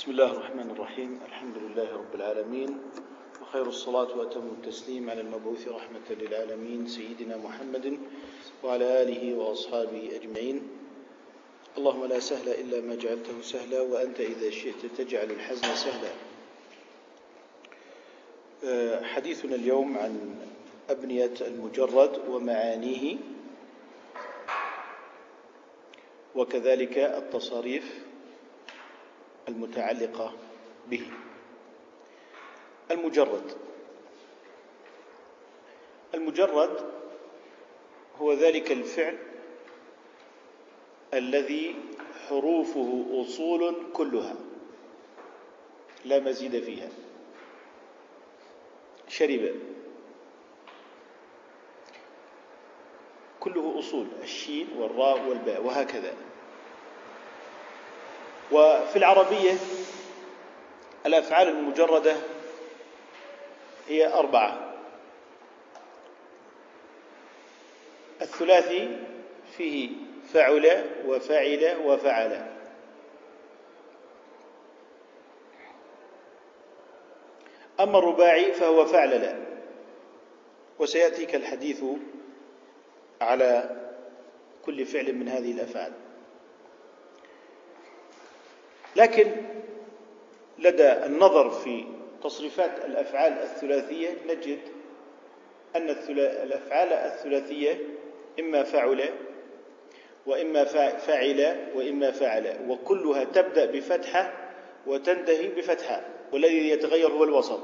بسم الله الرحمن الرحيم. الحمد لله رب العالمين. وخير الصلاة وأتم التسليم على المبعوث رحمة للعالمين سيدنا محمد وعلى آله وأصحابه أجمعين. اللهم لا سهل إلا ما جعلته سهلا وأنت إذا شئت تجعل الحزن سهلا. آه، حديثنا اليوم عن أبنية المجرد ومعانيه وكذلك التصاريف. المتعلقة به. المجرد. المجرد هو ذلك الفعل الذي حروفه أصول كلها لا مزيد فيها. شرب كله أصول. الشين والراء والباء. وهكذا. وفي العربية الأفعال المجردة هي أربعة. الثلاثي فيه فعل وفعل وفعل. أما الرباعي فهو فعلل وسيأتيك الحديث على كل فعل من هذه الأفعال. لكن لدى النظر في تصريفات الأفعال الثلاثية نجد أن الأفعال الثلاثية إما فعل وإما فاعل وإما فعل وكلها تبدأ بفتحة وتنتهي بفتحة والذي يتغير هو الوسط.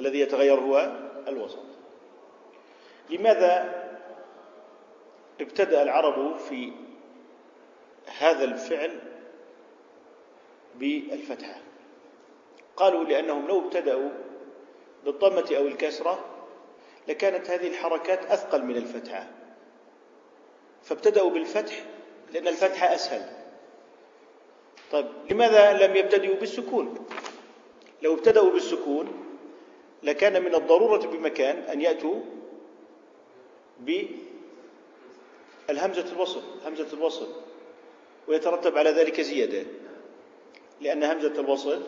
الذي يتغير هو الوسط. لماذا ابتدأ العرب في هذا الفعل بالفتحة. قالوا لأنهم لو ابتدأوا بالضمة أو الكسرة لكانت هذه الحركات أثقل من الفتحة. فابتدأوا بالفتح لأن الفتحة أسهل. طيب لماذا لم يبتدئوا بالسكون؟ لو ابتدأوا بالسكون لكان من الضرورة بمكان أن يأتوا بالهمزة الوصل همزة الوصل. ويترتب على ذلك زيادة لأن همزة الوصل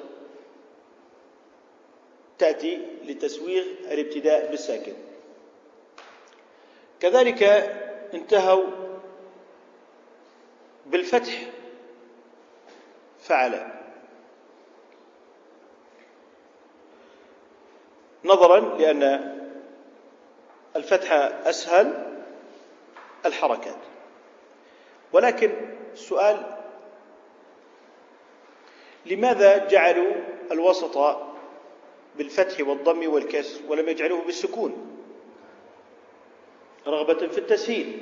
تأتي لتسويغ الابتداء بالساكن. كذلك انتهوا بالفتح فعل. نظرا لأن الفتح أسهل الحركات ولكن السؤال لماذا جعلوا الوسط بالفتح والضم والكسر ولم يجعلوه بالسكون؟ رغبة في التسهيل.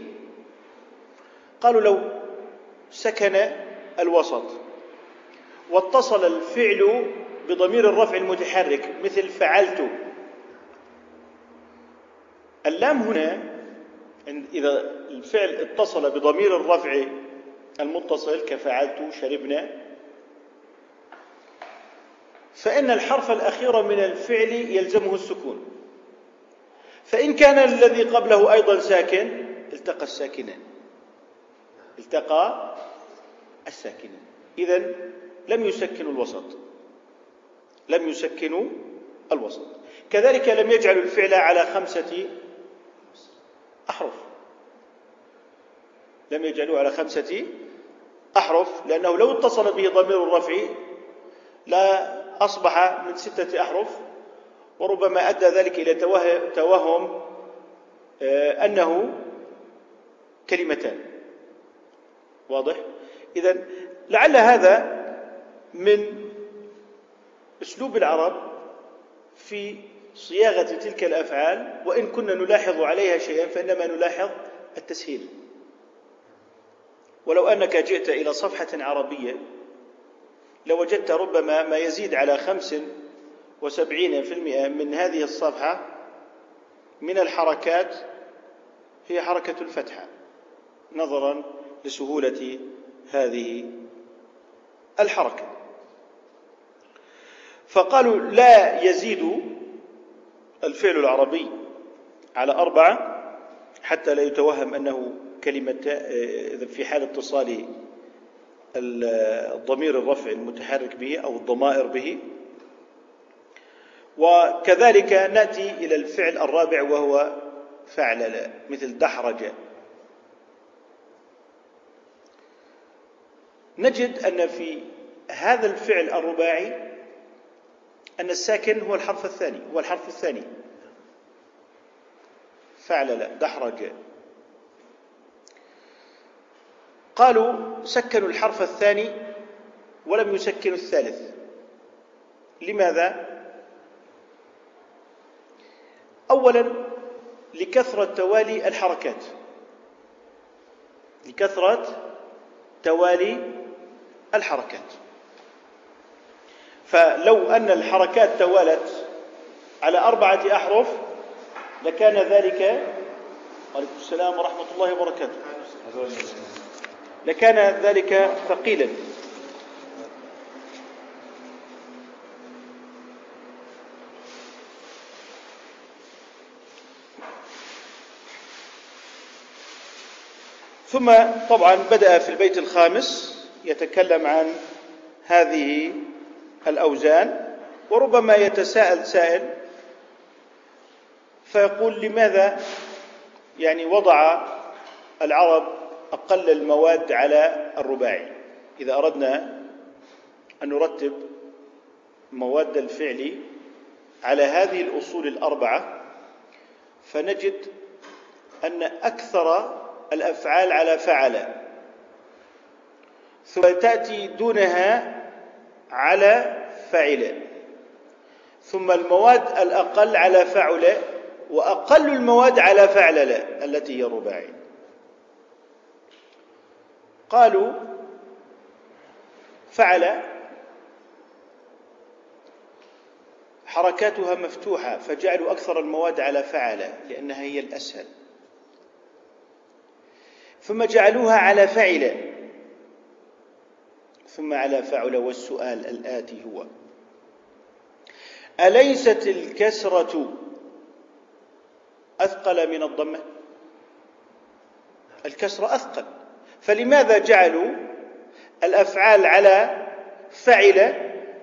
قالوا لو سكن الوسط واتصل الفعل بضمير الرفع المتحرك مثل فعلت. اللام هنا إذا الفعل اتصل بضمير الرفع المتصل كفعلت شربنا. فإن الحرف الأخير من الفعل يلزمه السكون. فإن كان الذي قبله أيضا ساكن التقى الساكنان. التقى الساكنان. إذا لم يسكنوا الوسط. لم يسكنوا الوسط. كذلك لم يجعلوا الفعل على خمسة أحرف. لم يجعلوه على خمسة أحرف لأنه لو اتصل به ضمير الرفع لا أصبح من ستة أحرف وربما أدى ذلك إلى توهم آه، أنه كلمتان واضح؟ إذا لعل هذا من أسلوب العرب في صياغة تلك الأفعال وإن كنا نلاحظ عليها شيئا فإنما نلاحظ التسهيل ولو أنك جئت إلى صفحة عربية لوجدت ربما ما يزيد على خمس وسبعين في المئة من هذه الصفحة من الحركات هي حركة الفتحة نظرا لسهولة هذه الحركة. فقالوا لا يزيد الفعل العربي على أربعة حتى لا يتوهم أنه كلمة في حال اتصاله الضمير الرفع المتحرك به أو الضمائر به. وكذلك نأتي إلى الفعل الرابع وهو فعل مثل دحرج. نجد أن في هذا الفعل الرباعي أن الساكن هو الحرف الثاني هو الحرف الثاني. فعل دحرج. قالوا سكنوا الحرف الثاني ولم يسكنوا الثالث. لماذا؟ اولا لكثرة توالي الحركات. لكثرة توالي الحركات. فلو أن الحركات توالت على أربعة أحرف لكان ذلك وعليكم السلام ورحمة الله وبركاته. لكان ذلك ثقيلا. ثم طبعا بدأ في البيت الخامس يتكلم عن هذه الأوزان وربما يتساءل سائل فيقول لماذا يعني وضع العرب أقل المواد على الرباعي. إذا أردنا أن نرتب مواد الفعل على هذه الأصول الأربعة فنجد أن أكثر الأفعال على فعل. ثم تأتي دونها على فعل. ثم المواد الأقل على فعل وأقل المواد على فعل التي هي رباعي قالوا فعل حركاتها مفتوحة فجعلوا أكثر المواد على فعل لأنها هي الأسهل. ثم جعلوها على فعل. ثم على فعل والسؤال الآتي هو أليست الكسرة أثقل من الضمة؟ الكسرة أثقل. فلماذا جعلوا الأفعال على فعل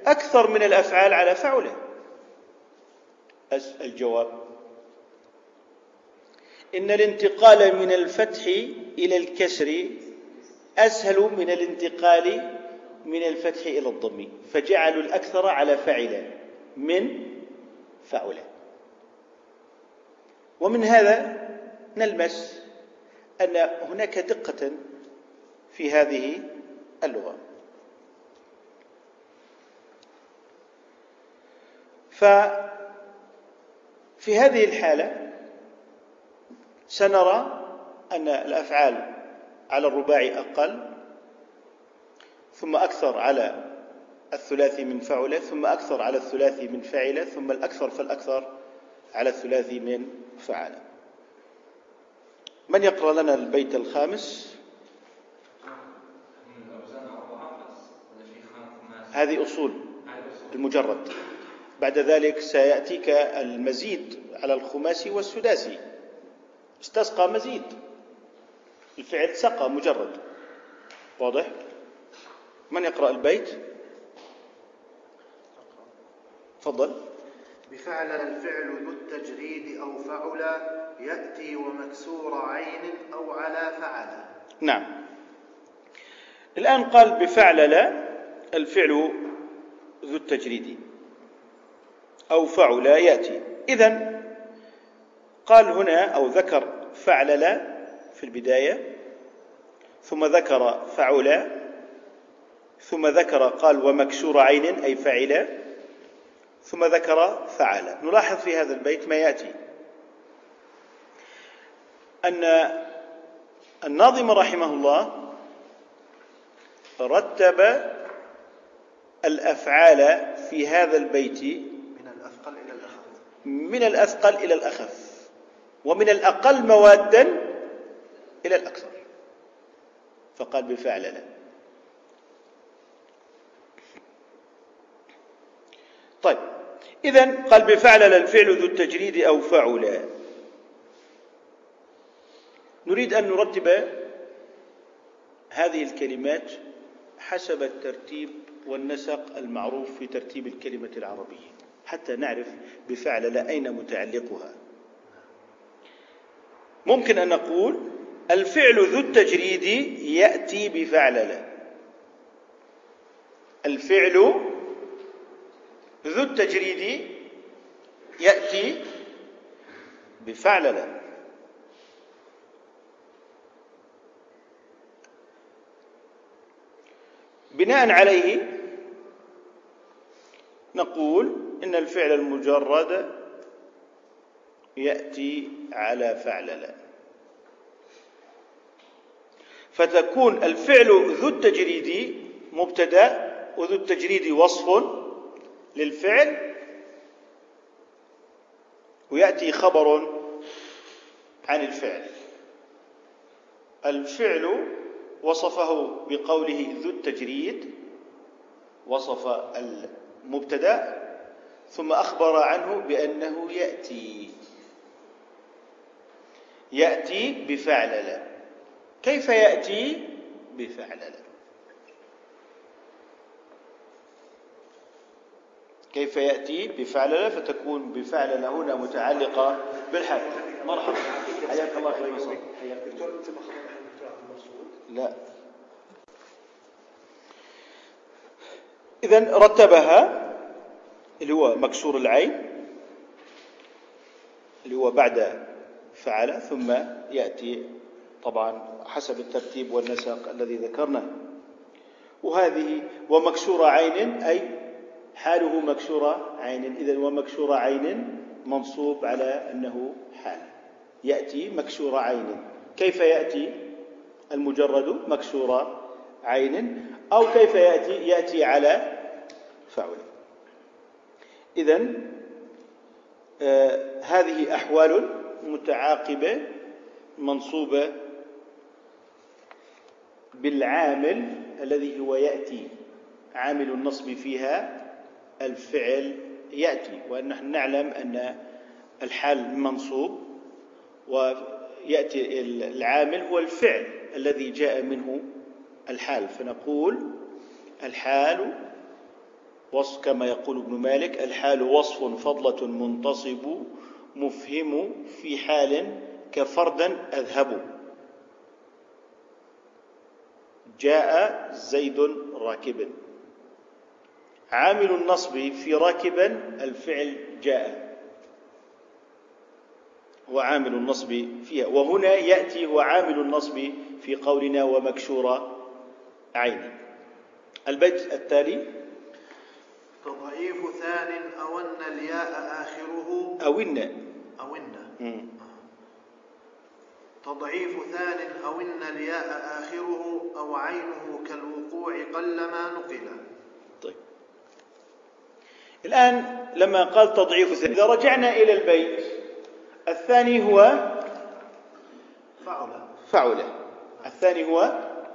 أكثر من الأفعال على فعل الجواب. إن الانتقال من الفتح إلى الكسر أسهل من الانتقال من الفتح إلى الضم فجعلوا الأكثر على فعل من فعل ومن هذا نلمس أن هناك دقة في هذه اللغة. ففي هذه الحالة سنرى أن الأفعال على الرباعي أقل ثم أكثر على الثلاثي من فعل ثم أكثر على الثلاثي من فعل ثم الأكثر فالأكثر على الثلاثي من فعل من يقرأ لنا البيت الخامس؟ هذه أصول المجرد. بعد ذلك سيأتيك المزيد على الخماسي والسداسي. استسقى مزيد. الفعل سقى مجرد. واضح؟ من يقرأ البيت؟ تفضل. بفعل الفعل ذو التجريد أو فعل يأتي ومكسور عين أو على فعل. نعم. الآن قال بفعل الفعل ذو التجريد. أو فعل يأتي. إذا قال هنا أو ذكر فعلل في البداية ثم ذكر فعل ثم ذكر قال ومكسور عين أي فعل ثم ذكر فعل. نلاحظ في هذا البيت ما يأتي. أن الناظم رحمه الله رتب الأفعال في هذا البيت من الأثقل إلى الأخف. من الأثقل إلى الأخف ومن الأقل موادا إلى الأكثر. فقال بفعلنا طيب إذا قال بفعل الفعل ذو التجريد أو فعل نريد أن نرتب هذه الكلمات حسب الترتيب والنسق المعروف في ترتيب الكلمة العربية. حتى نعرف بفعل لا أين متعلقها. ممكن أن نقول الفعل ذو التجريد يأتي بفعلل الفعل ذو التجريد يأتي بفعلل بناء عليه نقول إن الفعل المجرد يأتي على فعلل فتكون الفعل ذو التجريد مبتدأ وذو التجريد وصف للفعل ويأتي خبر عن الفعل. الفعل وصفه بقوله ذو التجريد وصف المبتدا ثم أخبر عنه بأنه يأتي. يأتي بفعلل كيف يأتي بفعلل كيف يأتي بفعلل فتكون بفعلل هنا متعلقة بالحال مرحبا. حياك الله في المصر لا. إذا رتبها اللي هو مكسور العين اللي هو بعد فعل ثم يأتي طبعا حسب الترتيب والنسق الذي ذكرناه. وهذه ومكسور عين أي حاله مكسور عين. إذا ومكسور عين منصوب على أنه حال. يأتي مكسور عين. كيف يأتي؟ المجرد مكسور عين أو كيف يأتي يأتي على فعل. إذا آه هذه أحوال متعاقبة منصوبة بالعامل الذي هو يأتي. عامل النصب فيها الفعل يأتي ونحن نعلم أن الحال منصوب ويأتي العامل هو الفعل. الذي جاء منه الحال. فنقول الحال وصف كما يقول ابن مالك الحال وصف فضلة منتصب مفهم في حال كفردا أذهب. جاء زيد راكبا عامل النصب في راكبا الفعل جاء. هو عامل النصب فيها. وهنا يأتي هو عامل النصب في قولنا ومكشور عين البيت التالي. تضعيف ثان أون الياء آخره أون أون تضعيف ثان أون الياء آخره أو عينه كالوقوع قلما نقل. طيب. الآن لما قال تضعيف ثان إذا رجعنا إلى البيت الثاني هو فعل. فعل. الثاني هو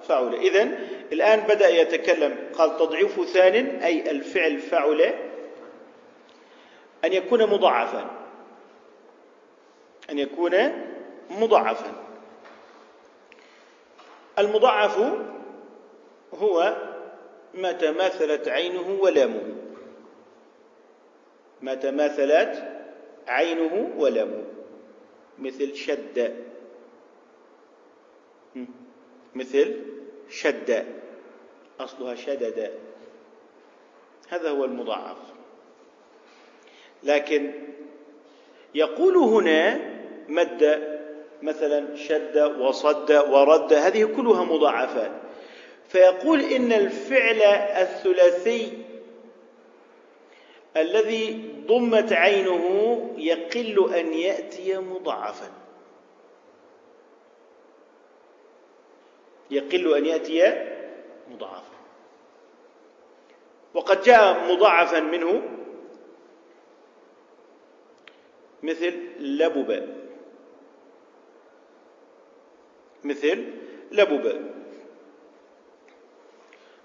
فعل إذن الآن بدأ يتكلم قال تضعيف ثان أي الفعل فعل أن يكون مضاعفا. أن يكون مضاعفا. المضاعف هو ما تماثلت عينه ولامه. ما تماثلت عينه ولامه. مثل شد. مثل شد أصلها شدد. هذا هو المضاعف. لكن يقول هنا مد مثلا شد وصد ورد هذه كلها مضاعفات. فيقول إن الفعل الثلاثي الذي ضمت عينه يقل أن يأتي مضاعفا. يقل أن يأتي مضاعفا. وقد جاء مضاعفا منه مثل لبب. مثل لبب.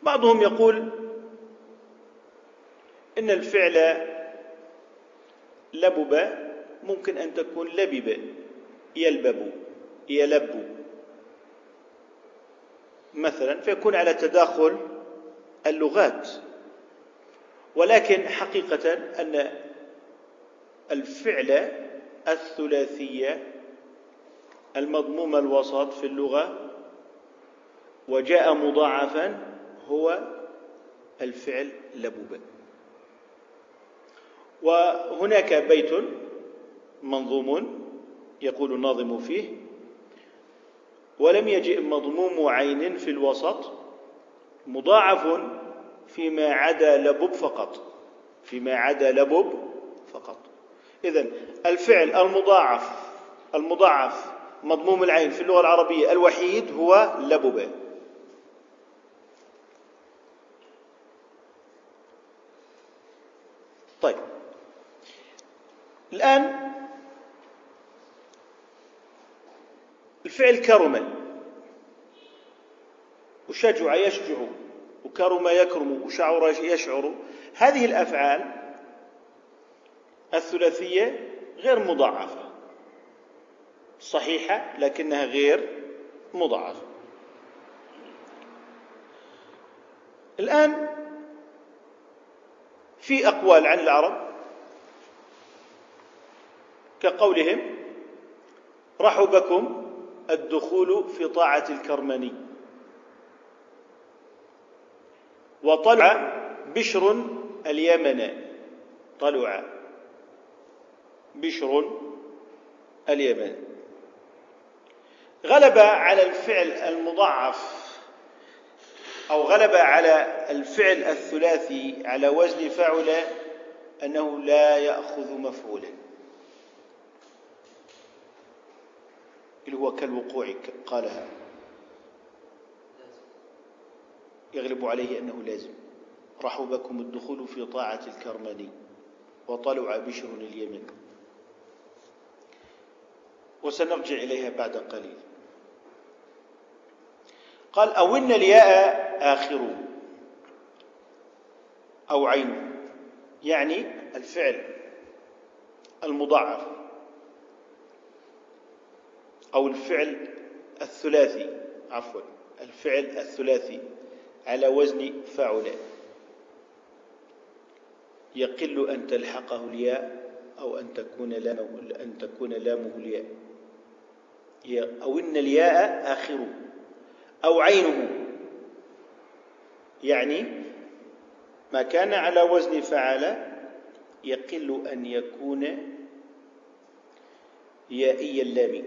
بعضهم يقول إن الفعل لبب ممكن أن تكون لبب يلبب يلب. مثلا فيكون على تداخل اللغات. ولكن حقيقة أن الفعل الثلاثية المضموم الوسط في اللغة وجاء مضاعفا هو الفعل لبوبا. وهناك بيت منظوم يقول الناظم فيه ولم يجئ مضموم عين في الوسط مضاعف فيما عدا لبب فقط فيما عدا لبب فقط. إذا الفعل المضاعف المضاعف مضموم العين في اللغة العربية الوحيد هو لبب. طيب. الآن الفعل كرم وشجع يشجع وكرم يكرم وشعر يشعر. هذه الأفعال الثلاثية غير مضاعفة. صحيحة لكنها غير مضاعفة. الآن في أقوال عن العرب كقولهم رحبكم الدخول في طاعة الكرمني. وطلع بشر اليمن. طلع بشر اليمن. غلب على الفعل المضاعف أو غلب على الفعل الثلاثي على وزن فعل أنه لا يأخذ مفعولا. اللي هو كالوقوع قالها. يغلب عليه أنه لازم. رحبكم الدخول في طاعة الكرماني وطلع بشر اليمن وسنرجع إليها بعد قليل. قال أو إن الياء آخر أو عين يعني الفعل المضاعف. أو الفعل الثلاثي عفوا الفعل الثلاثي على وزن فعل يقل أن تلحقه الياء أو أن تكون لامه أن تكون لامه الياء. أو إن الياء آخره أو عينه. يعني ما كان على وزن فعل يقل أن يكون يائي اللام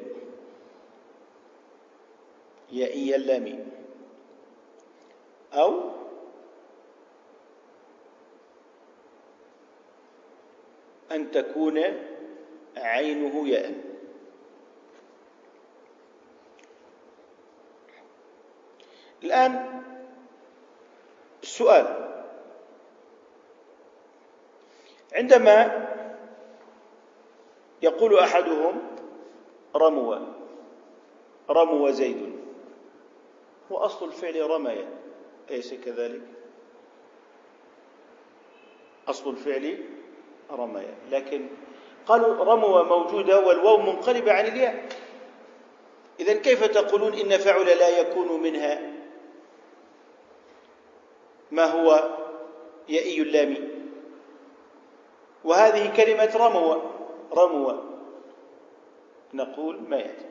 يائي اللام. أو أن تكون عينه ياء. الآن السؤال عندما يقول أحدهم رموا رموا زيد. وأصل الفعل رمي. أليس كذلك؟ أصل الفعل رمي. لكن قالوا رموا موجودة والواو منقلبة عن الياء. إذا كيف تقولون إن فعل لا يكون منها؟ ما هو يئي اللام وهذه كلمة رموا رموا نقول ما يأتي.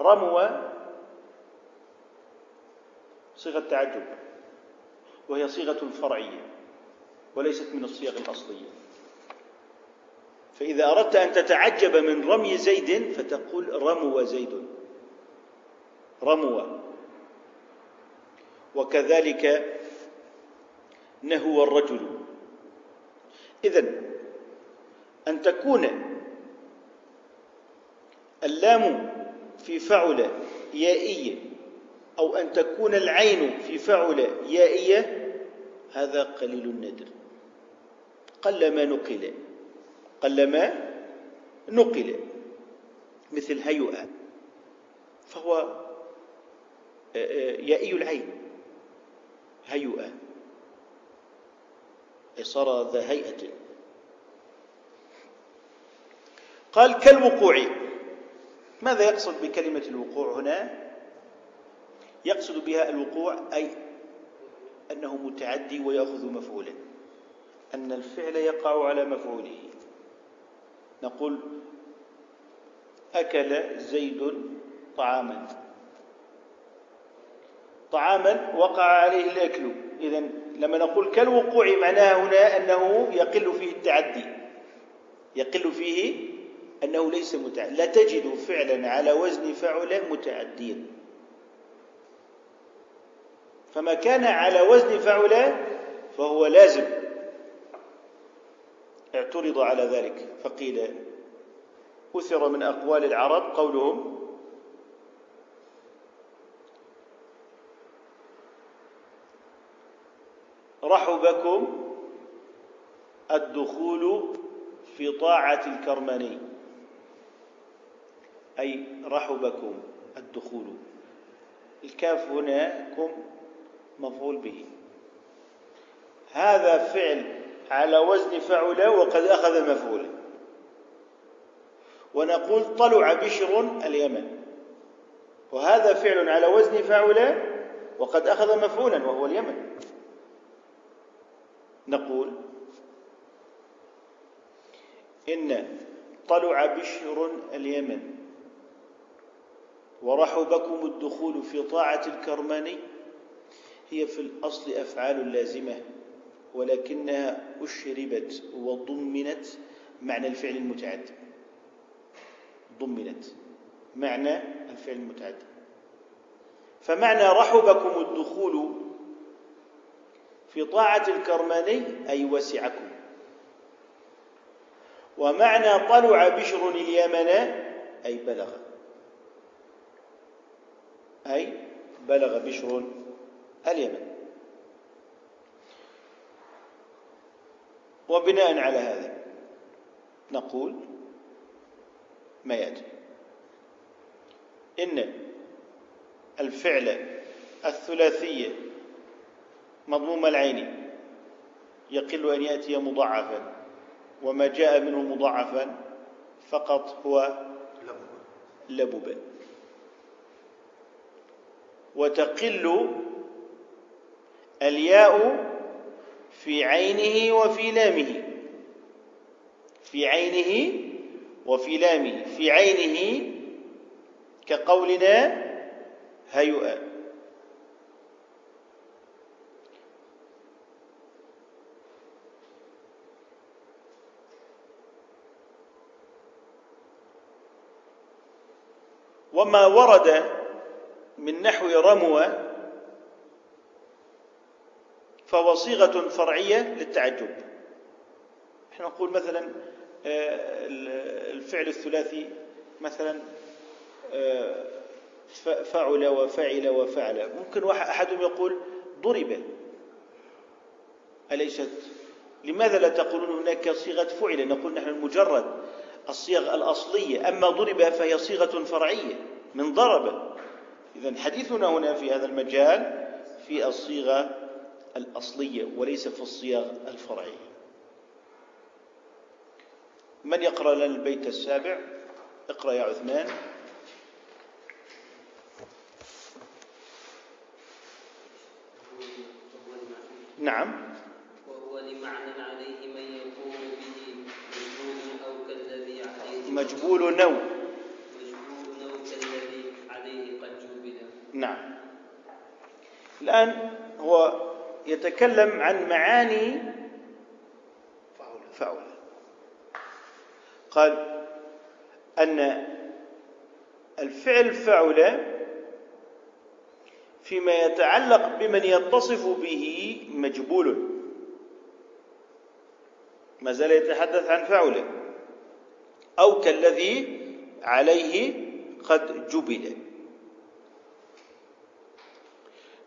رموا صيغة تعجب وهي صيغة فرعية وليست من الصيغ الأصلية. فإذا أردت أن تتعجب من رمي زيد فتقول رمو زيد رمو. وكذلك نهو الرجل. إذا أن تكون اللام في فعل يائية أو أن تكون العين في فعل يائية هذا قليل الندر. قلما نقل قلما نقل. مثل هيئة فهو آه، آه، يائي العين. هيئة صار ذا هيئة. قال كالوقوع. ماذا يقصد بكلمة الوقوع هنا؟ يقصد بها الوقوع أي أنه متعدي ويأخذ مفعولا. أن الفعل يقع على مفعوله. نقول أكل زيد طعاما. طعاما وقع عليه الأكل. إذا لما نقول كالوقوع معناها هنا أنه يقل فيه التعدي. يقل فيه أنه ليس متعدي. لا تجد فعلا على وزن فعل متعديا. فما كان على وزن فعل فهو لازم. اعترض على ذلك. فقيل أثر من أقوال العرب قولهم رحبكم الدخول في طاعة الكرماني. أي رحبكم الدخول. الكاف هنا كم؟ مفعول به. هذا فعل على وزن فعل وقد أخذ مفعولا ونقول طلع بشر اليمن. وهذا فعل على وزن فعل وقد أخذ مفعولا وهو اليمن. نقول إن طلع بشر اليمن. ورحبكم الدخول في طاعة الكرماني. هي في الأصل أفعال لازمة ولكنها أشربت وضمنت معنى الفعل المتعدي ضمنت معنى الفعل المتعدي فمعنى رحبكم الدخول في طاعة الكرماني أي وسعكم. ومعنى طلع بشر اليمن أي بلغ. أي بلغ بشر اليمن. وبناء على هذا نقول ما يأتي. إن الفعل الثلاثي مضموم العين يقل أن يأتي مضاعفا وما جاء منه مضاعفا فقط هو لببا وتقل الياء في عينه وفي لامه. في عينه وفي لامه. في عينه كقولنا هيؤا وما ورد من نحو رموة فهو صيغة فرعية للتعجب. إحنا نقول مثلا آه، الفعل الثلاثي مثلا آه، فعل وفعل وفعل. ممكن أحدهم يقول ضرب. أليست؟ لماذا لا تقولون هناك صيغة فعل؟ نقول نحن مجرد الصيغ الأصلية. أما ضرب فهي صيغة فرعية من ضرب. إذا حديثنا هنا في هذا المجال في الصيغة الأصلية وليس في الصيغ الفرعية. من يقرأ لنا البيت السابع؟ اقرأ يا عثمان. نعم. وهو لمعنى عليه من يقوم به مجبول أو كالذي عليه مجبول نو. مجبول أو كالذي عليه قد جبل. نعم. الآن هو يتكلم عن معاني فعل قال أن الفعل فعل فيما يتعلق بمن يتصف به مجبول. ما زال يتحدث عن فعل أو كالذي عليه قد جبل.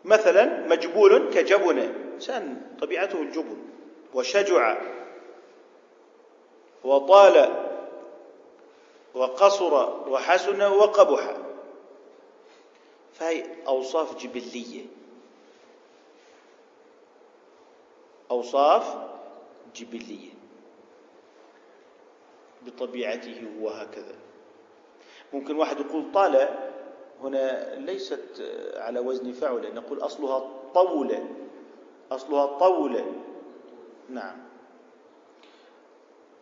مثلا مجبول كجبن. إنسان طبيعته الجبن. وشجع. وطال. وقصر. وحسن. وقبح. فهي أوصاف جبلية. أوصاف جبلية. بطبيعته وهكذا ممكن واحد يقول طال. هنا ليست على وزن فعل نقول أصلها طول أصلها طول. نعم.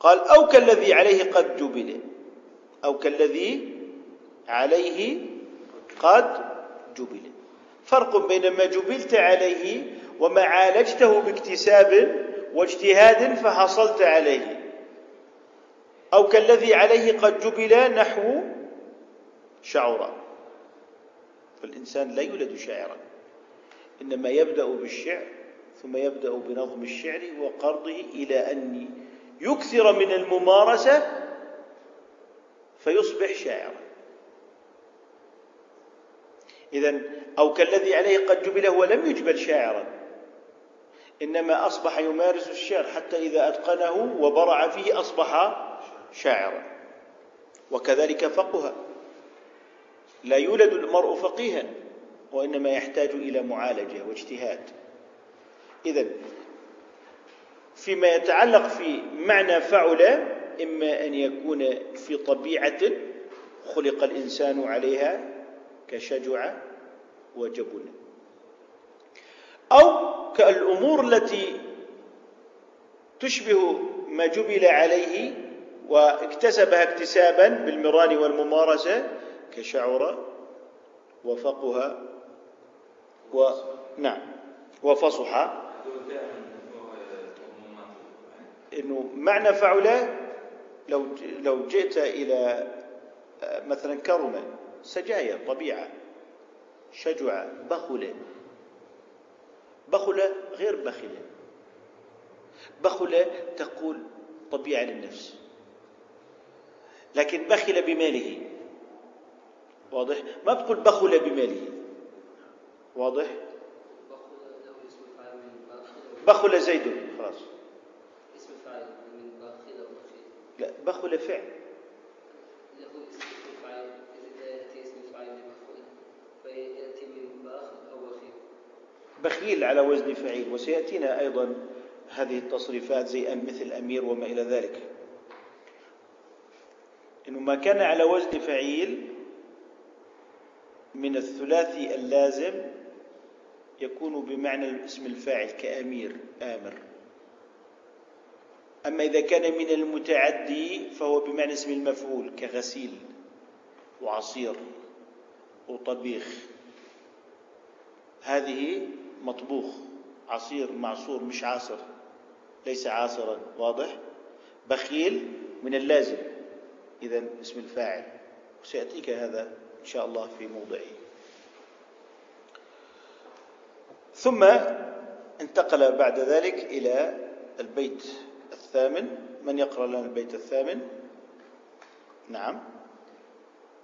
قال أو كالذي عليه قد جبل أو كالذي عليه قد جبل. فرق بين ما جبلت عليه وما عالجته باكتساب واجتهاد فحصلت عليه. أو كالذي عليه قد جبل نحو شعرا فالإنسان لا يولد شاعرا إنما يبدأ بالشعر ثم يبدأ بنظم الشعر وقرضه إلى أن يكثر من الممارسة فيصبح شاعرا. إذا أو كالذي عليه قد جبل هو لم يجبل شاعرا إنما أصبح يمارس الشعر حتى إذا أتقنه وبرع فيه أصبح شاعرا. وكذلك فقها لا يولد المرء فقيها وإنما يحتاج إلى معالجة واجتهاد. إذا فيما يتعلق في معنى فعل إما أن يكون في طبيعة خلق الإنسان عليها كشجع وجبن أو كالأمور التي تشبه ما جبل عليه واكتسبها اكتسابا بالمران والممارسة كشعر وفقها ونعم وفصح إنه معنى فعل لو لو جئت إلى مثلا كرم سجايا طبيعة شجع بخل بخل غير بخل بخل تقول طبيعة للنفس. لكن بخل بماله. واضح؟ ما بتقول بخل بماله. واضح؟ بخل زيد خلاص. اسم فاعل من وبخيل لا بخل فعل. له اسم يأتي اسم فيأتي من أو بخيل بخيل على وزن فعيل. وسيأتينا أيضا هذه التصريفات زي مثل أمير وما إلى ذلك. إنه ما كان على وزن فعيل من الثلاثي اللازم يكون بمعنى اسم الفاعل كأمير آمر. أما إذا كان من المتعدي فهو بمعنى اسم المفعول كغسيل وعصير وطبيخ. هذه مطبوخ عصير معصور مش عاصر ليس عاصرا واضح؟ بخيل من اللازم. إذا اسم الفاعل وسيأتيك هذا إن شاء الله في موضعه. ثم انتقل بعد ذلك إلى البيت الثامن. من يقرأ لنا البيت الثامن؟ نعم.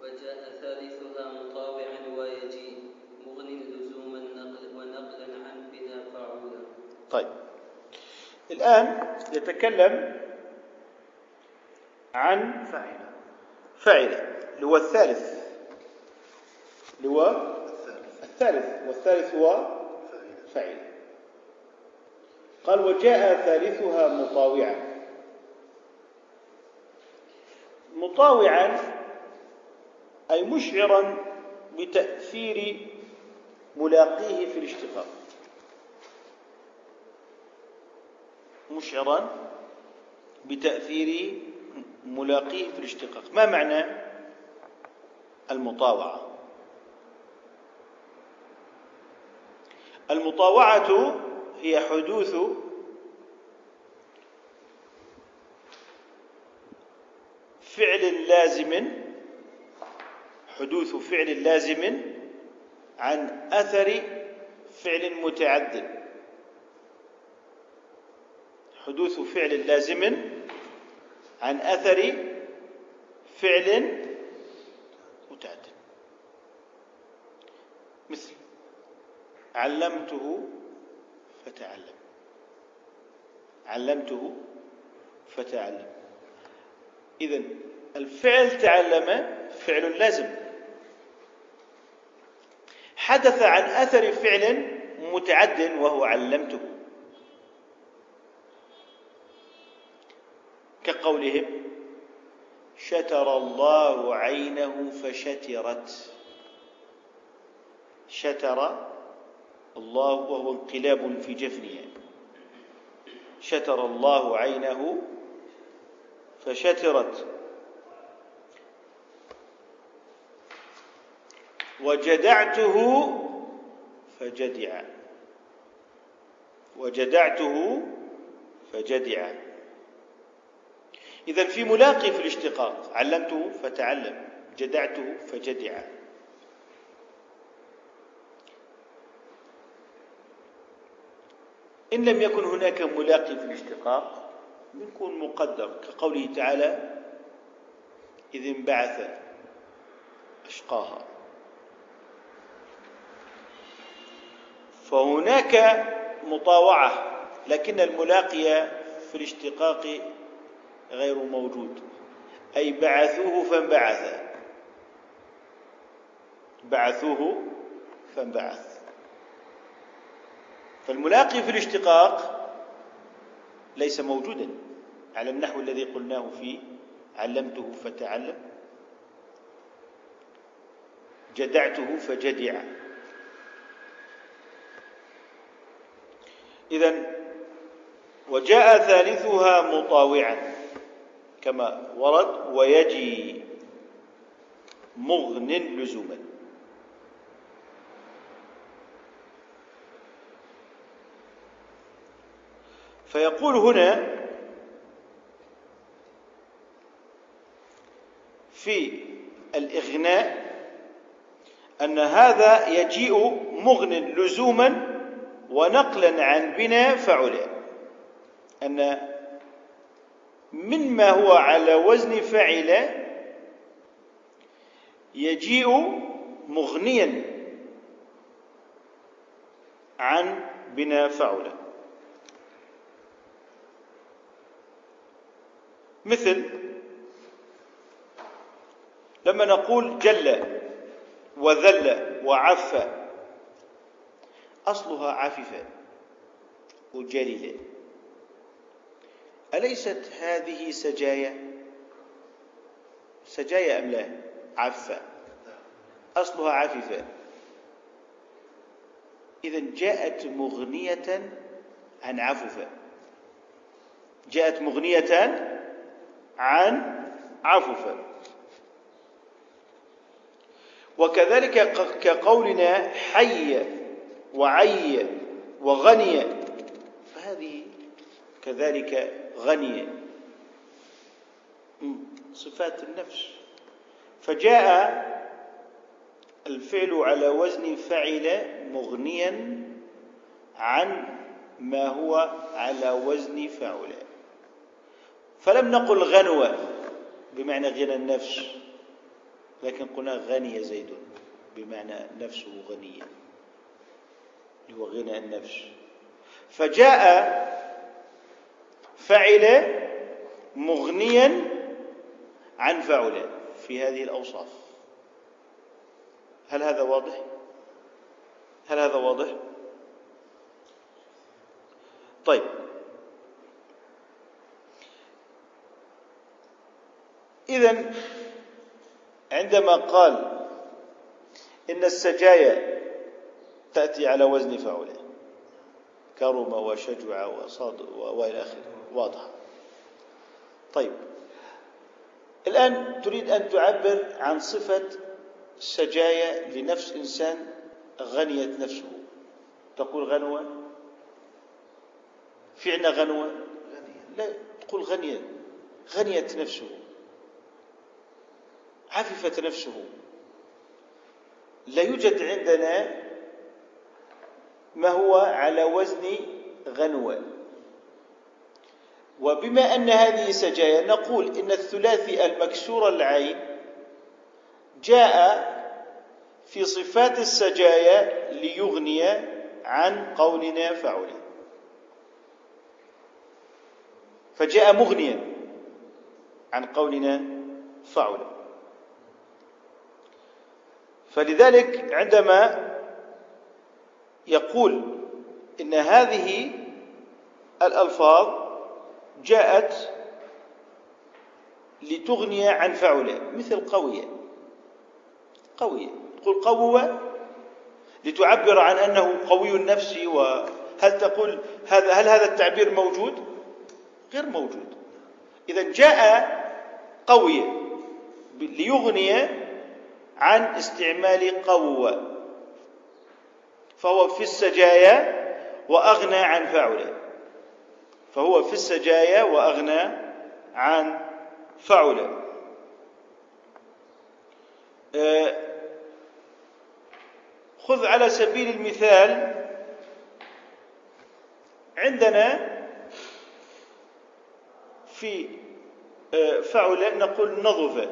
وجاء ثالثها مطاوعا ويجي مغن لزوم النقل ونقلا عن بنا فاعولا طيب. الآن يتكلم عن فعل فاعل اللي هو الثالث. اللي هو الثالث. الثالث والثالث هو فاعل. قال وجاء ثالثها مطاوعا. مطاوعا أي مشعرا بتأثير ملاقيه في الاشتقاق. مشعرا بتأثير ملاقيه في الاشتقاق. ما معنى المطاوعة؟ المطاوعة هي حدوث فعل لازم حدوث فعل لازم عن أثر فعل متعد حدوث فعل لازم عن أثر فعل متعد مثل علمته فتعلم. علمته فتعلم. إذا الفعل تعلم فعل لازم. حدث عن أثر فعل متعد وهو علمته. كقولهم شتر الله عينه فشترت. شتر الله وهو انقلاب في جفنها شتر الله عينه فشترت. وجدعته فجدع. وجدعته فجدع. إذا في ملاقي في الاشتقاق علمته فتعلم. جدعته فجدع. إن لم يكن هناك ملاقي في الاشتقاق يكون مقدر كقوله تعالى إذ انبعث أشقاها. فهناك مطاوعة لكن الملاقي في الاشتقاق غير موجود. أي بعثوه فانبعث. بعثوه فانبعث. فالملاقي في الاشتقاق ليس موجودا على النحو الذي قلناه في علمته فتعلم جدعته فجدع. إذا وجاء ثالثها مطاوعا كما ورد ويجي مغن لزوما. فيقول هنا في الإغناء أن هذا يجيء مغن لزوما ونقلا عن بنا فعلا. أن مما هو على وزن فعل يجيء مغنيا عن بنا فعلا. مثل لما نقول جل وذل وعف أصلها عفف وجلل أليست هذه سجايا؟ سجايا أم لا؟ عفة. أصلها عففة إذا جاءت مغنية عن عففة جاءت مغنية عن عففة وكذلك كقولنا حي وعي وغني. فهذه كذلك غني. صفات النفس. فجاء الفعل على وزن فعل مغنيا عن ما هو على وزن فعل فلم نقل غنوة بمعنى غنى النفس لكن قلنا غني زيد بمعنى نفسه غنية هو غنى النفس فجاء فعل مغنيا عن فعل في هذه الأوصاف هل هذا واضح؟ هل هذا واضح؟ طيب إذا عندما قال إن السجايا تأتي على وزن فعله كرم وشجع وصاد وإلى آخره. واضحة طيب. الآن تريد أن تعبر عن صفة سجايا لنفس إنسان غنيت نفسه. تقول غنوة؟ فعنا غنوة؟ لا تقول غنيت غنيت نفسه. عففت نفسه. لا يوجد عندنا ما هو على وزن غنوة. وبما أن هذه سجايا نقول إن الثلاثي المكسور العين جاء في صفات السجايا ليغني عن قولنا فعلا فجاء مغنيا عن قولنا فعلا فلذلك عندما يقول إن هذه الألفاظ جاءت لتغني عن فعله مثل قوية. قوية. تقول قوة لتعبر عن أنه قوي النفس وهل تقول هذا هل هذا التعبير موجود؟ غير موجود. إذا جاء قوي ليغني عن استعمال قوة فهو في السجايا وأغنى عن فعله. فهو في السجايا وأغنى عن فعله. آه، خذ على سبيل المثال عندنا في آه، فعل نقول نظف.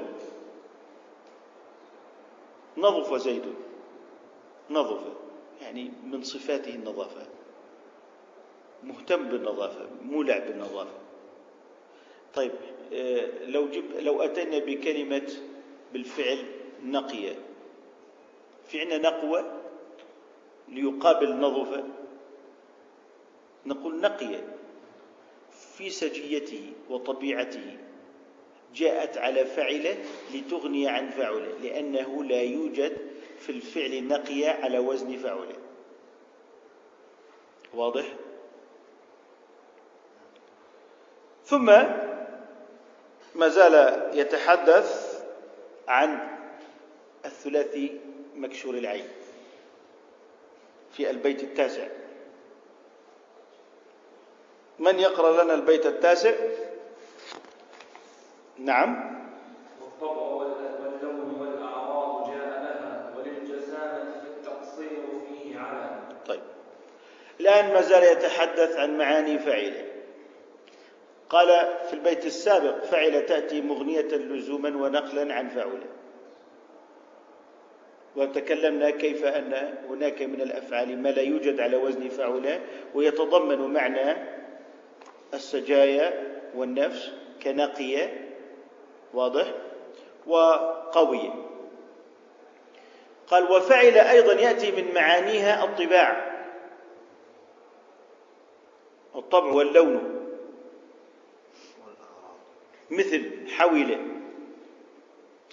نظف زيد. نظف. يعني من صفاته النظافة. مهتم بالنظافة مولع بالنظافة. طيب آه، لو جب لو أتينا بكلمة بالفعل نقية. في عندنا نقوة ليقابل نظفة نقول نقية في سجيته وطبيعته. جاءت على فعله لتغني عن فعله لأنه لا يوجد في الفعل نقية على وزن فعله. واضح؟ ثم ما زال يتحدث عن الثلاثي مكشور العين في البيت التاسع. من يقرأ لنا البيت التاسع؟ نعم. والطبع واللون والأعراض جاء لها وللجسامة التقصير فيه على. طيب. الآن ما زال يتحدث عن معاني فعله قال في البيت السابق فعل تأتي مغنية لزوما ونقلا عن فعله وتكلمنا كيف أن هناك من الأفعال ما لا يوجد على وزن فعله ويتضمن معنى السجايا والنفس كنقية واضح؟ وقوية قال وفعل أيضا يأتي من معانيها الطباع. الطبع واللون. مثل حول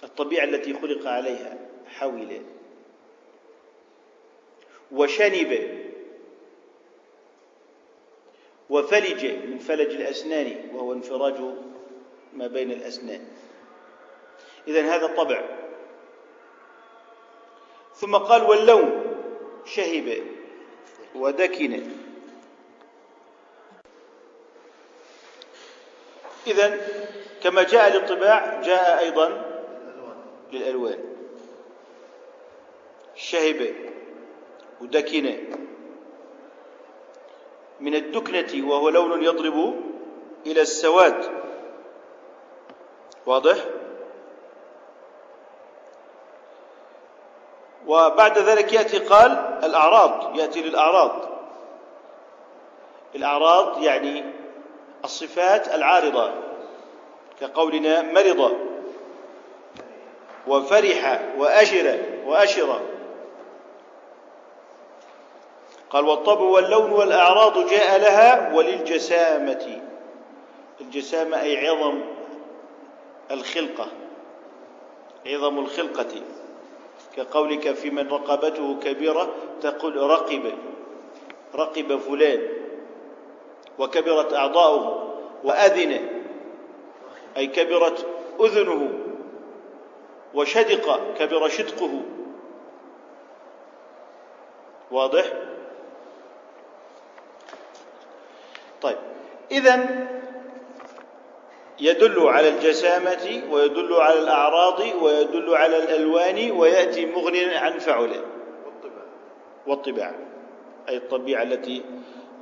الطبيعة التي خلق عليها حول وشنب. وفلج من فلج الأسنان وهو انفراج ما بين الأسنان. إذا هذا طبع ثم قال واللون شهب ودكن. إذا كما جاء للطباع جاء أيضا للألوان. شهب ودكن. من الدكنة وهو لون يضرب إلى السواد. واضح؟ وبعد ذلك يأتي قال الأعراض يأتي للأعراض. الأعراض يعني الصفات العارضة كقولنا مرض وفرح وأشر وأشر. قال والطبع واللون والأعراض جاء لها وللجسامة. الجسامة أي عظم الخلقة عظم الخلقة. كقولك في من رقبته كبيرة تقول رقب رقب فلان وكبرت أعضاؤه وأذن أي كبرت أذنه وشدق كبر شدقه. واضح؟ طيب إذا يدل على الجسامة ويدل على الأعراض ويدل على الألوان ويأتي مغنيا عن فعله. والطباع. والطباع أي الطبيعة التي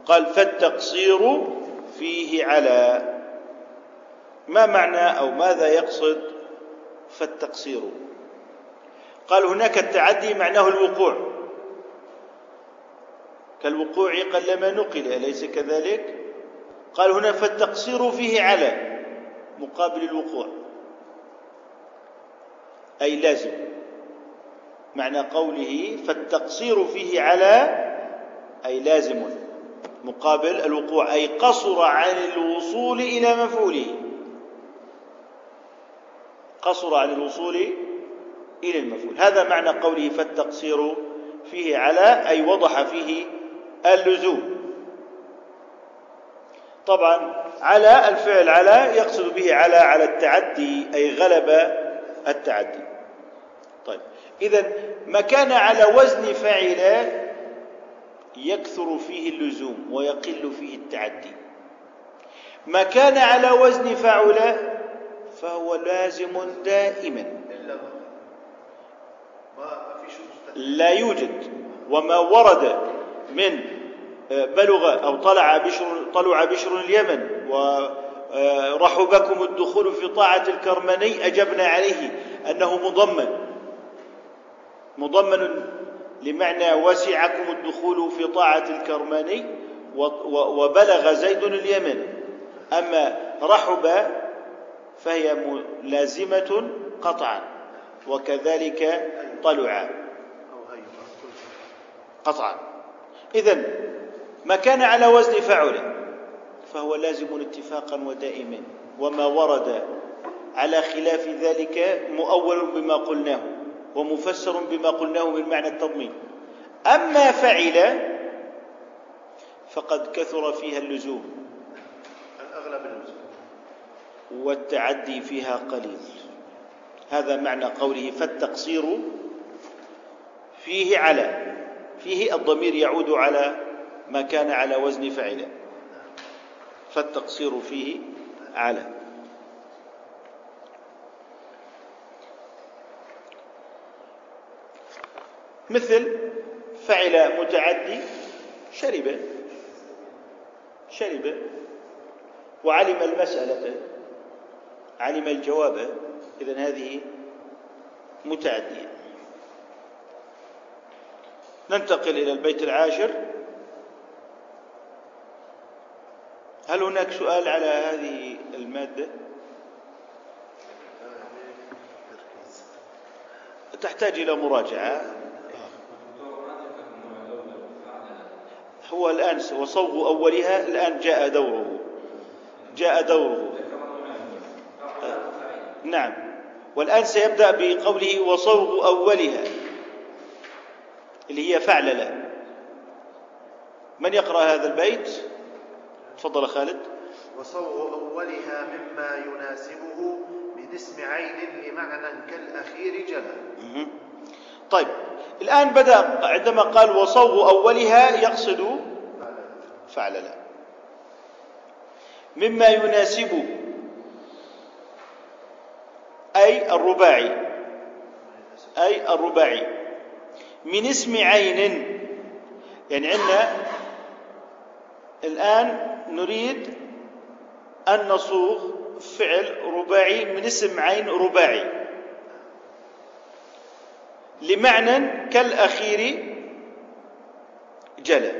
قال فالتقصير فيه على. ما معنى أو ماذا يقصد فالتقصير؟ قال هناك التعدي معناه الوقوع. كالوقوع قلما نقل أليس كذلك؟ قال هنا فالتقصير فيه على. مقابل الوقوع. أي لازم. معنى قوله فالتقصير فيه على أي لازم. مقابل الوقوع أي قصر عن الوصول إلى مفعوله. قصر عن الوصول إلى المفعول. هذا معنى قوله فالتقصير فيه على أي وضح فيه اللزوم. طبعا على الفعل على يقصد به على على التعدي أي غلب التعدي. طيب إذا ما كان على وزن فعل يكثر فيه اللزوم ويقل فيه التعدي. ما كان على وزن فعل فهو لازم دائما. لا يوجد. وما ورد من بلغ أو طلع بشر طلع بشر اليمن ورحبكم الدخول في طاعة الكرمني أجبنا عليه أنه مضمن. مضمن لمعنى وسعكم الدخول في طاعة الكرماني وبلغ زيد اليمن. أما رحب فهي لازمة قطعا وكذلك طلع أو هي قطعا. إذا ما كان على وزن فعل فهو لازم اتفاقا ودائما. وما ورد على خلاف ذلك مؤول بما قلناه ومفسر بما قلناه من معنى التضمين. أما فعل فقد كثر فيها اللزوم. الأغلب اللزوم. والتعدي فيها قليل. هذا معنى قوله فالتقصير فيه على فيه الضمير يعود على ما كان على وزن فعل فالتقصير فيه على مثل فعل متعدي شرب شرب وعلم المسألة. علم الجواب. إذن هذه متعدية. ننتقل إلى البيت العاشر. هل هناك سؤال على هذه المادة؟ تحتاج إلى مراجعة. هو الآن وصوغ أولها الآن جاء دوره. جاء دوره. نعم. والآن سيبدأ بقوله وصوغ أولها اللي هي فعلل من يقرأ هذا البيت؟ تفضل خالد. وصوغ أولها مما يناسبه من اسم عين لمعنى كالأخير جلا. طيب الآن بدأ عندما قال وصوغ أولها يقصد فعلل مما يناسبه أي الرباعي أي الرباعي من اسم عين. يعني عندنا الآن نريد أن نصوغ فعل رباعي من اسم عين رباعي. لمعنى كالأخير جلى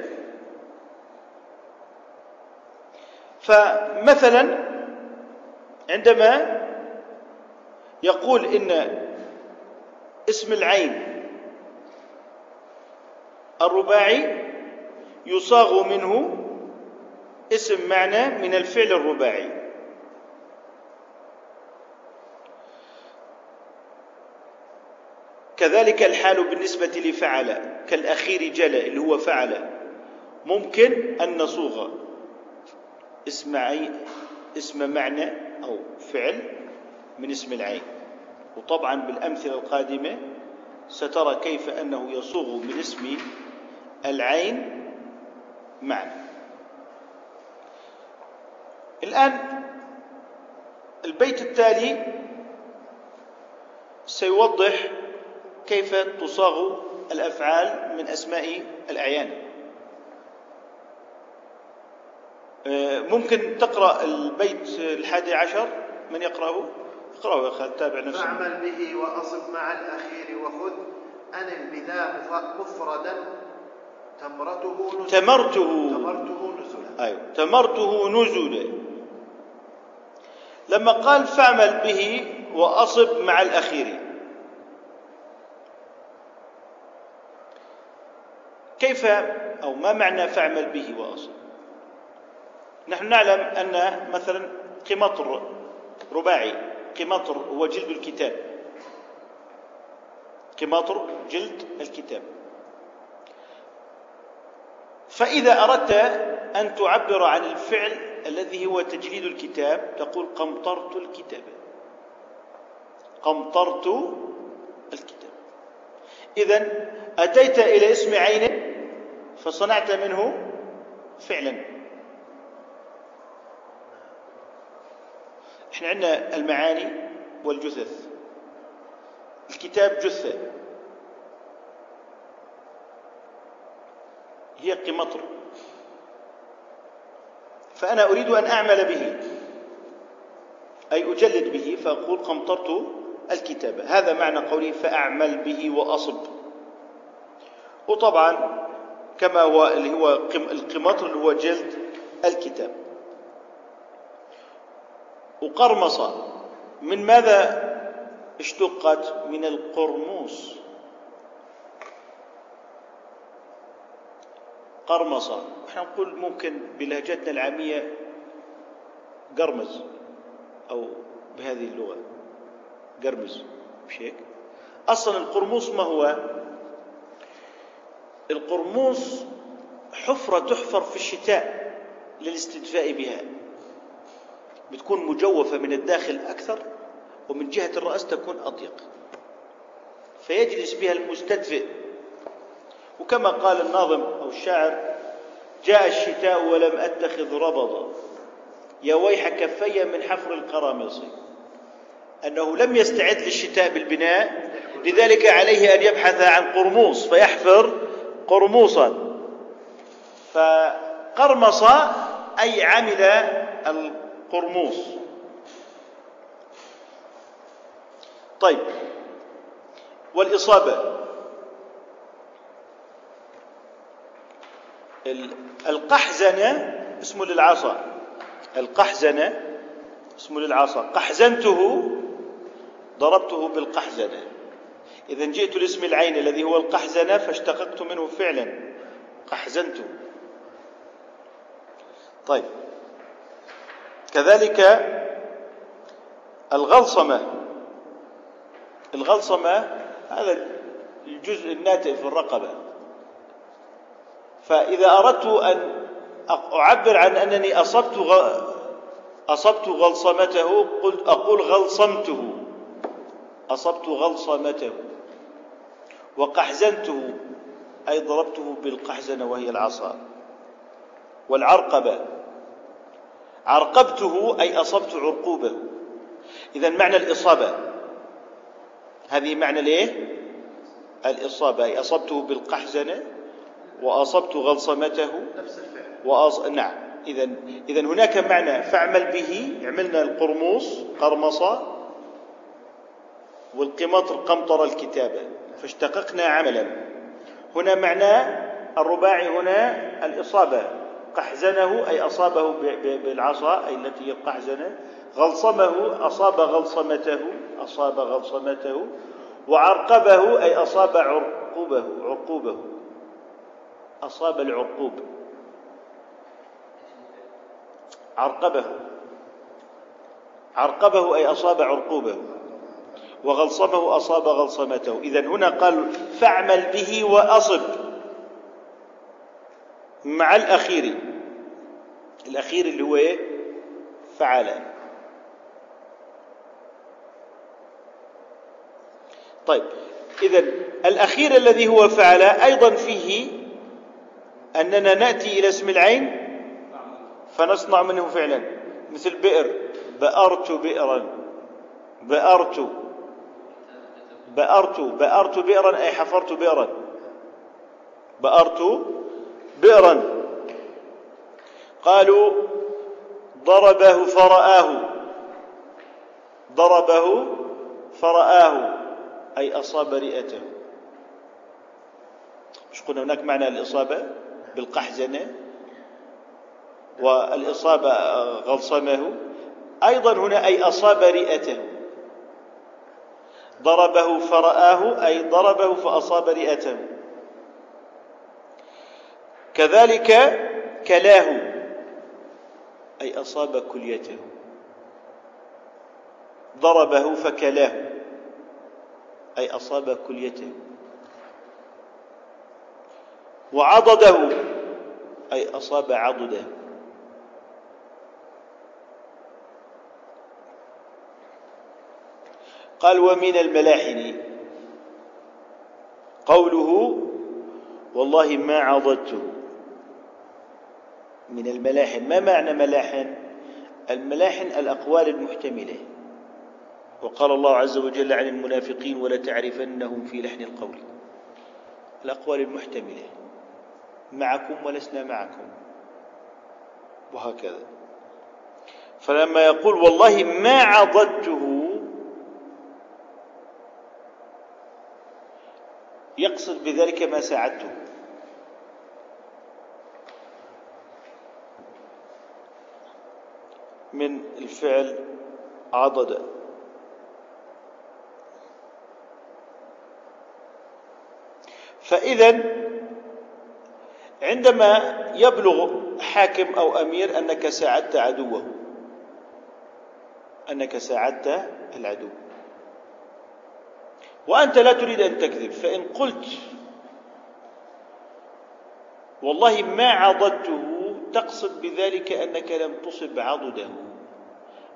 فمثلا عندما يقول إن اسم العين الرباعي يصاغ منه اسم معنى من الفعل الرباعي. كذلك الحال بالنسبة لفعل كالأخير جل اللي هو فعل. ممكن أن نصوغ اسم عين اسم معنى أو فعل من اسم العين. وطبعا بالأمثلة القادمة سترى كيف أنه يصوغ من اسم العين معنى. الآن البيت التالي سيوضح كيف تصاغ الأفعال من أسماء الأعيان. آه، ممكن تقرأ البيت الحادي عشر؟ من يقرأه؟ اقرأه يا خالد تابع نفسك. فاعمل به وأصب مع الأخير وخذ. أنل بذا مف- مفردا تمرته نزلا. تمرته. تمرته نزلا. أيوه تمرته نزلا. لما قال فاعمل به وأصب مع الأخير. كيف أو ما معنى فاعمل به وأصب؟ نحن نعلم أن مثلا قمطر رباعي قمطر هو جلد الكتاب. قماطر جلد الكتاب. فإذا أردت أن تعبر عن الفعل الذي هو تجريد الكتاب تقول قمطرت الكتاب. قمطرت الكتاب. إذا أتيت إلى اسم عين فصنعت منه فعلا. إحنا عندنا المعاني والجثث. الكتاب جثة. هي قمطر. فأنا أريد أن أعمل به. أي أجلد به فأقول قمطرت الكتابة هذا معنى قولي فأعمل به وأصب. وطبعا كما هو اللي هو القمطر اللي هو جلد الكتاب. وقرمصة. من ماذا اشتقت؟ من القرموس قرمصة إحنا نقول ممكن بلهجتنا العامية قرمز أو بهذه اللغة قرمز. مش هيك؟ أصلا القرموس ما هو؟ القرموس حفرة تحفر في الشتاء للاستدفاء بها. بتكون مجوفة من الداخل أكثر ومن جهة الرأس تكون أضيق. فيجلس بها المستدفئ وكما قال الناظم أو الشاعر جاء الشتاء ولم أتخذ ربضا. يا ويح كفي من حفر القراميص. أنه لم يستعد للشتاء بالبناء لذلك عليه أن يبحث عن قرموس فيحفر قرموصا. فقرمص أي عمل القرموس طيب والإصابة؟ القحزنة اسمه للعصا. القحزنة اسمه للعصا. قحزنته ضربته بالقحزنة. إذا جئت لاسم العين الذي هو القحزنة فاشتققت منه فعلا. قحزنته طيب. كذلك الغلصمة. الغلصمة هذا الجزء الناتئ في الرقبة. فإذا أردت أن أعبر عن أنني أصبت. أصبت غلصمته قلت أقول غلصمته. أصبت غلصمته. وقحزنته. أي ضربته بالقحزنة وهي العصا. والعرقبة. عرقبته أي أصبت عرقوبه إذا معنى الإصابة. هذه معنى ليه؟ الإصابة. أي أصبته بالقحزنة. وأصبت غلصمته. نفس الفعل. وأص... نعم. إذا إذا هناك معنى. فاعمل به. عملنا القرموس قرمصة. والقمطر قمطر الكتابة. فاشتققنا عملا. هنا معنى الرباعي هنا الإصابة. قحزنه أي أصابه بالعصا أي التي هي القحزنة غلصمه أصاب غلصمته. أصاب غلصمته. وعرقبه أي أصاب عرقوبه عرقوبه أصاب العرقوب عرقبه. عرقبه أي أصاب عرقوبه وغلصمه أصاب غلصمته. إذا هنا قال فاعمل به وأصب. مع الأخير. الأخير اللي هو إيه؟ فعل. طيب. إذا الأخير الذي هو فعل أيضا فيه أننا نأتي إلى اسم العين فنصنع منه فعلا. مثل بئر. بأرت بئرا. بأرت. بأرت. بأرت بئرا أي حفرت بئرا. بأرت بئرا. قالوا ضربه فرآه. ضربه فرآه. أي أصاب رئته. مش قلنا هناك معنى الإصابة بالقحزنة والإصابة غلصمه أيضا هنا أي أصاب رئته. ضربه فرآه أي ضربه فأصاب رئته. كذلك كلاه أي أصاب كليته. ضربه فكلاه أي أصاب كليته. وعضده أي أصاب عضده. قال ومن الملاحن. قوله والله ما عضدته. من الملاحن. ما معنى ملاحن؟ الملاحن الأقوال المحتملة. وقال الله عز وجل عن المنافقين ولتعرفنهم في لحن القول. الأقوال المحتملة. معكم ولسنا معكم. وهكذا. فلما يقول والله ما عضدته يقصد بذلك ما ساعدته. من الفعل عضد. فإذا عندما يبلغ حاكم أو أمير أنك ساعدت عدوه. أنك ساعدت العدو. وأنت لا تريد أن تكذب فإن قلت والله ما عضدته تقصد بذلك أنك لم تصب عضده.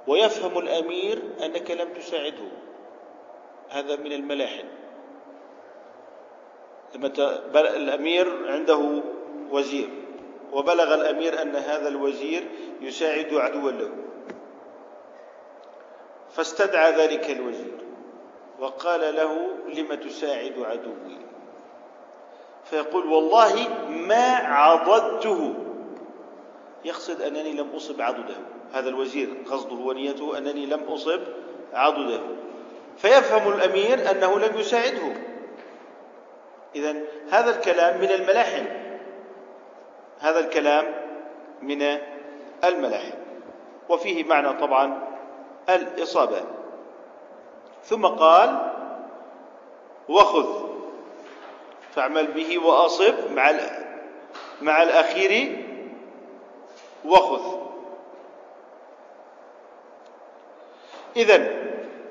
ويفهم الأمير أنك لم تساعده. هذا من الملاحن. لما الأمير عنده وزير وبلغ الأمير أن هذا الوزير يساعد عدوا له. فاستدعى ذلك الوزير وقال له لم تساعد عدوي؟ فيقول والله ما عضدته. يقصد أنني لم أصب عضده. هذا الوزير قصده ونيته أنني لم أصب عضده. فيفهم الأمير أنه لم يساعده. إذا هذا الكلام من الملاحن هذا الكلام من الملاحن وفيه معنى طبعا الإصابة. ثم قال وخذ فاعمل به وأصب مع مع الأخير وخذ. إذا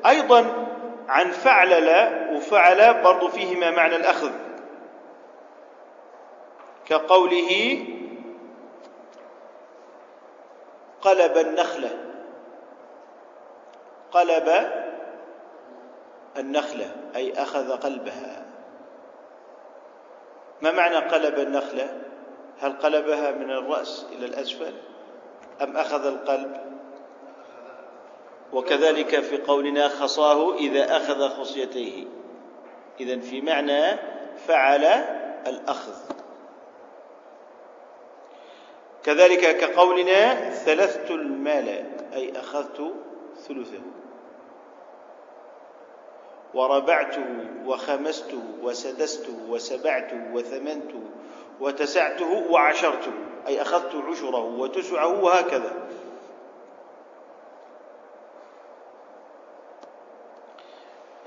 أيضا عن فعلل وفعل برضو فيهما معنى الأخذ. كقوله قلب النخلة. قلب النخلة أي أخذ قلبها. ما معنى قلب النخلة؟ هل قلبها من الرأس إلى الأسفل أم أخذ القلب؟ وكذلك في قولنا خصاه إذا أخذ خصيتيه. إذا في معنى فعل الأخذ. كذلك كقولنا ثلثت المال أي أخذت ثلثه وربعته وخمسته وسدسته وسبعته وثمنته وتسعته وعشرته أي أخذت عشرة وتسعة وهكذا.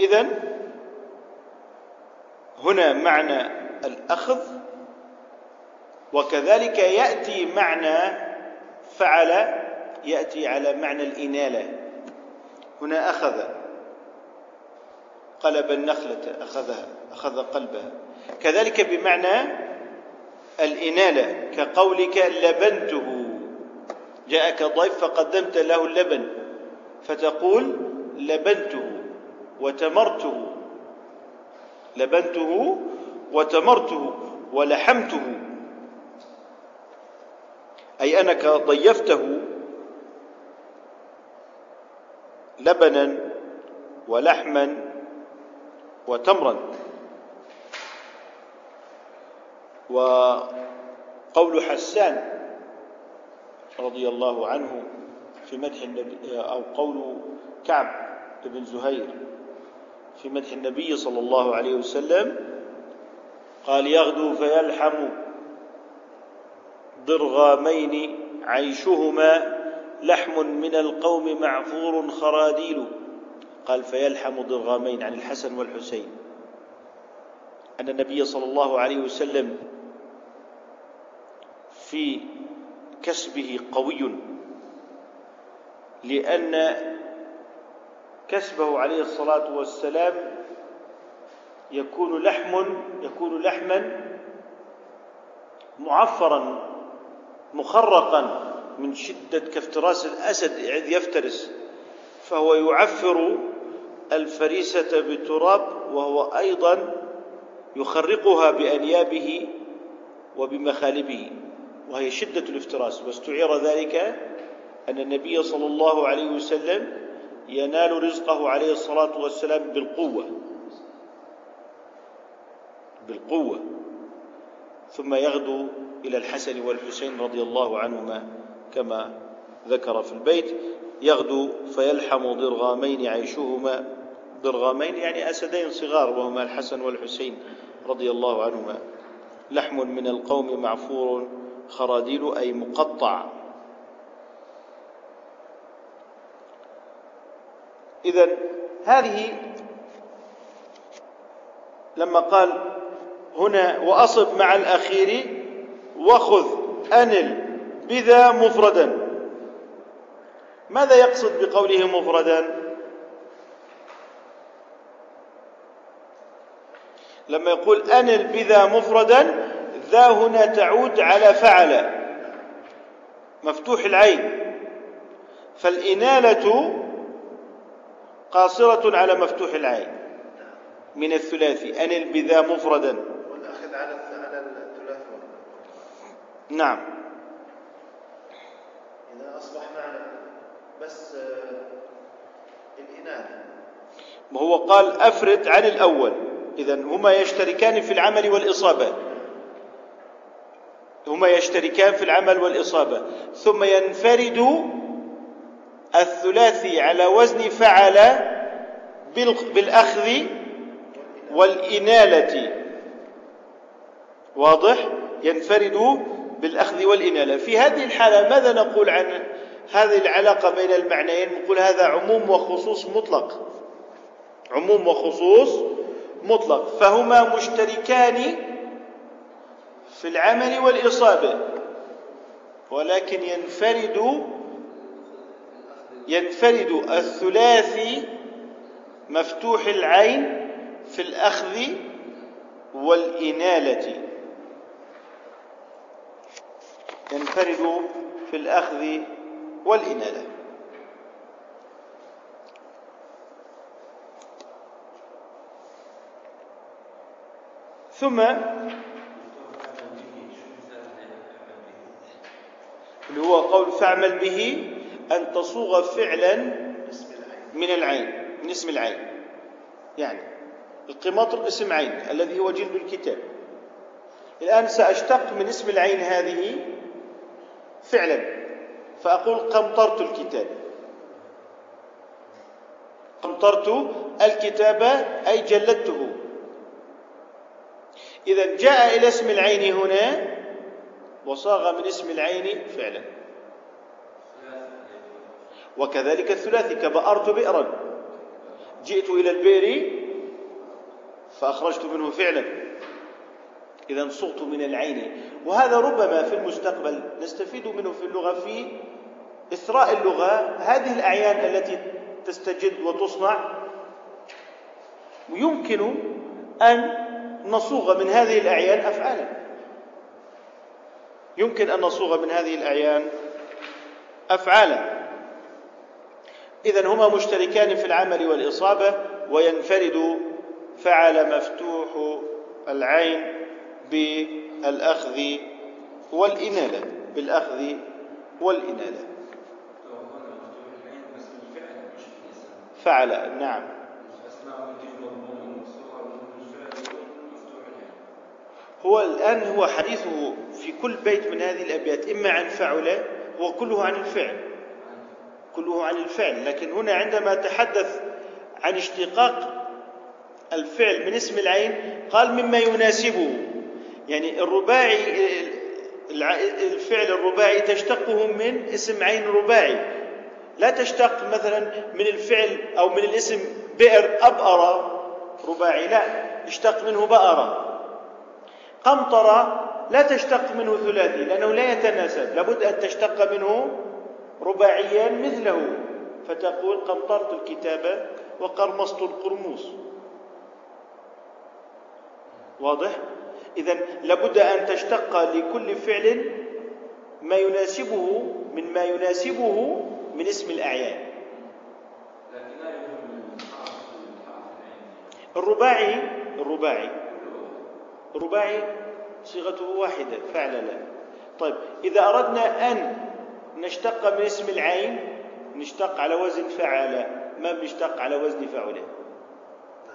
إذا هنا معنى الأخذ وكذلك يأتي معنى فعل يأتي على معنى الإنالة. هنا أخذ قلب النخلة أخذها أخذ قلبها. كذلك بمعنى الإنالة كقولك لبنته. جاءك ضيف فقدمت له اللبن فتقول لبنته وتمرته. لبنته وتمرته ولحمته. أي أنك ضيفته لبنا ولحما وتمرا. وقول حسان رضي الله عنه في مدح النبي أو قول كعب بن زهير في مدح النبي صلى الله عليه وسلم قال يغدو فيلحم ضرغامين عيشهما لحم من القوم معفور خراديل. قال فيلحم ضرغامين عن الحسن والحسين. أن النبي صلى الله عليه وسلم في كسبه قوي لأن كسبه عليه الصلاة والسلام يكون لحم يكون لحما معفرا مخرقا من شدة كافتراس الأسد إذ يفترس. فهو يعفر الفريسة بالتراب وهو أيضا يخرقها بأنيابه وبمخالبه وهي شدة الافتراس. واستعير ذلك أن النبي صلى الله عليه وسلم ينال رزقه عليه الصلاة والسلام بالقوة. بالقوة. ثم يغدو إلى الحسن والحسين رضي الله عنهما كما ذكر في البيت. يغدو فيلحم ضرغامين عيشهما. ضرغامين يعني أسدين صغار وهما الحسن والحسين رضي الله عنهما. لحم من القوم معفور خراديل أي مقطع. إذا هذه لما قال هنا وأصب مع الأخير وخذ أنل بذا مفردا. ماذا يقصد بقوله مفردا؟ لما يقول أنل بذا مفردا ذا هنا تعود على فعل. مفتوح العين. فالإنالة قاصرة على مفتوح العين. من الثلاثي أنل بذا مفردا. والأخذ على نعم. إذا أصبح معنا بس الإناث. وهو قال أفرد عن الأول. إذا هما يشتركان في العمل والإصابة. هما يشتركان في العمل والإصابة. ثم ينفرد الثلاثي على وزن فعل بالأخذ والإنالة. واضح؟ ينفرد بالأخذ والإنالة. في هذه الحالة ماذا نقول عن هذه العلاقة بين المعنيين؟ نقول هذا عموم وخصوص مطلق. عموم وخصوص مطلق. فهما مشتركان في العمل والإصابة ولكن ينفرد ينفرد الثلاثي مفتوح العين في الأخذ والإنالة. ينفرد في الأخذ والإنالة ثم اللي هو قول فاعمل به أن تصوغ فعلا من العين من اسم العين. يعني القماطر اسم عين الذي هو جلد الكتاب. الآن سأشتق من اسم العين هذه فعلا. فأقول قمطرت الكتاب. قمطرت الكتاب أي جلدته. إذا جاء إلى اسم العين هنا وصاغ من اسم العين فعلا. وكذلك الثلاثي كبأرت بئرا. جئت إلى البئر فأخرجت منه فعلا. إذا صغت من العين. وهذا ربما في المستقبل نستفيد منه في اللغة في إثراء اللغة. هذه الأعيان التي تستجد وتصنع يمكن أن نصوغ من هذه الأعيان أفعالا. يمكن أن نصوغ من هذه الأعيان أفعالا. إذا هما مشتركان في العمل والإصابة وينفرد فعل مفتوح العين بالأخذ والإنالة. بالأخذ والإنالة. فعل نعم. هو الآن هو حديثه في كل بيت من هذه الأبيات إما عن فعل هو كله عن الفعل. كله عن الفعل. لكن هنا عندما تحدث عن اشتقاق الفعل من اسم العين قال مما يناسبه. يعني الرباعي الفعل الرباعي تشتقه من اسم عين رباعي. لا تشتق مثلا من الفعل أو من الاسم بئر أبأر رباعي لا يشتق منه بأر. قمطرة لا تشتق منه ثلاثي لأنه لا يتناسب لابد أن تشتق منه رباعيا مثله. فتقول قمطرت الكتاب وقرمصت القرموس. واضح؟ اذا لابد أن تشتق لكل فعل ما يناسبه من ما يناسبه من اسم الأعيان. الرباعي الرباعي. الرباعي صيغته واحدة فعل لا. طيب إذا أردنا أن نشتق من اسم العين نشتق على وزن فعل ما بنشتق على وزن فعل؟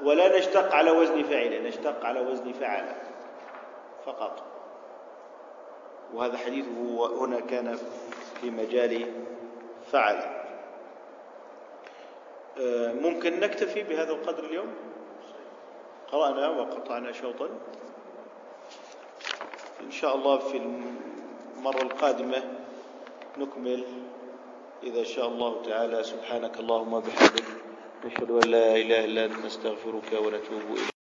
ولا نشتق على وزن فعل نشتق على وزن فعل. فقط. وهذا حديثه هنا كان في مجال فعل. آه، ممكن نكتفي بهذا القدر اليوم؟ قرأنا وقطعنا شوطا. إن شاء الله في المرة القادمة نكمل. إذا شاء الله تعالى سبحانك اللهم وبحمدك نشهد أن لا إله إلا أنت نستغفرك ونتوب إليك.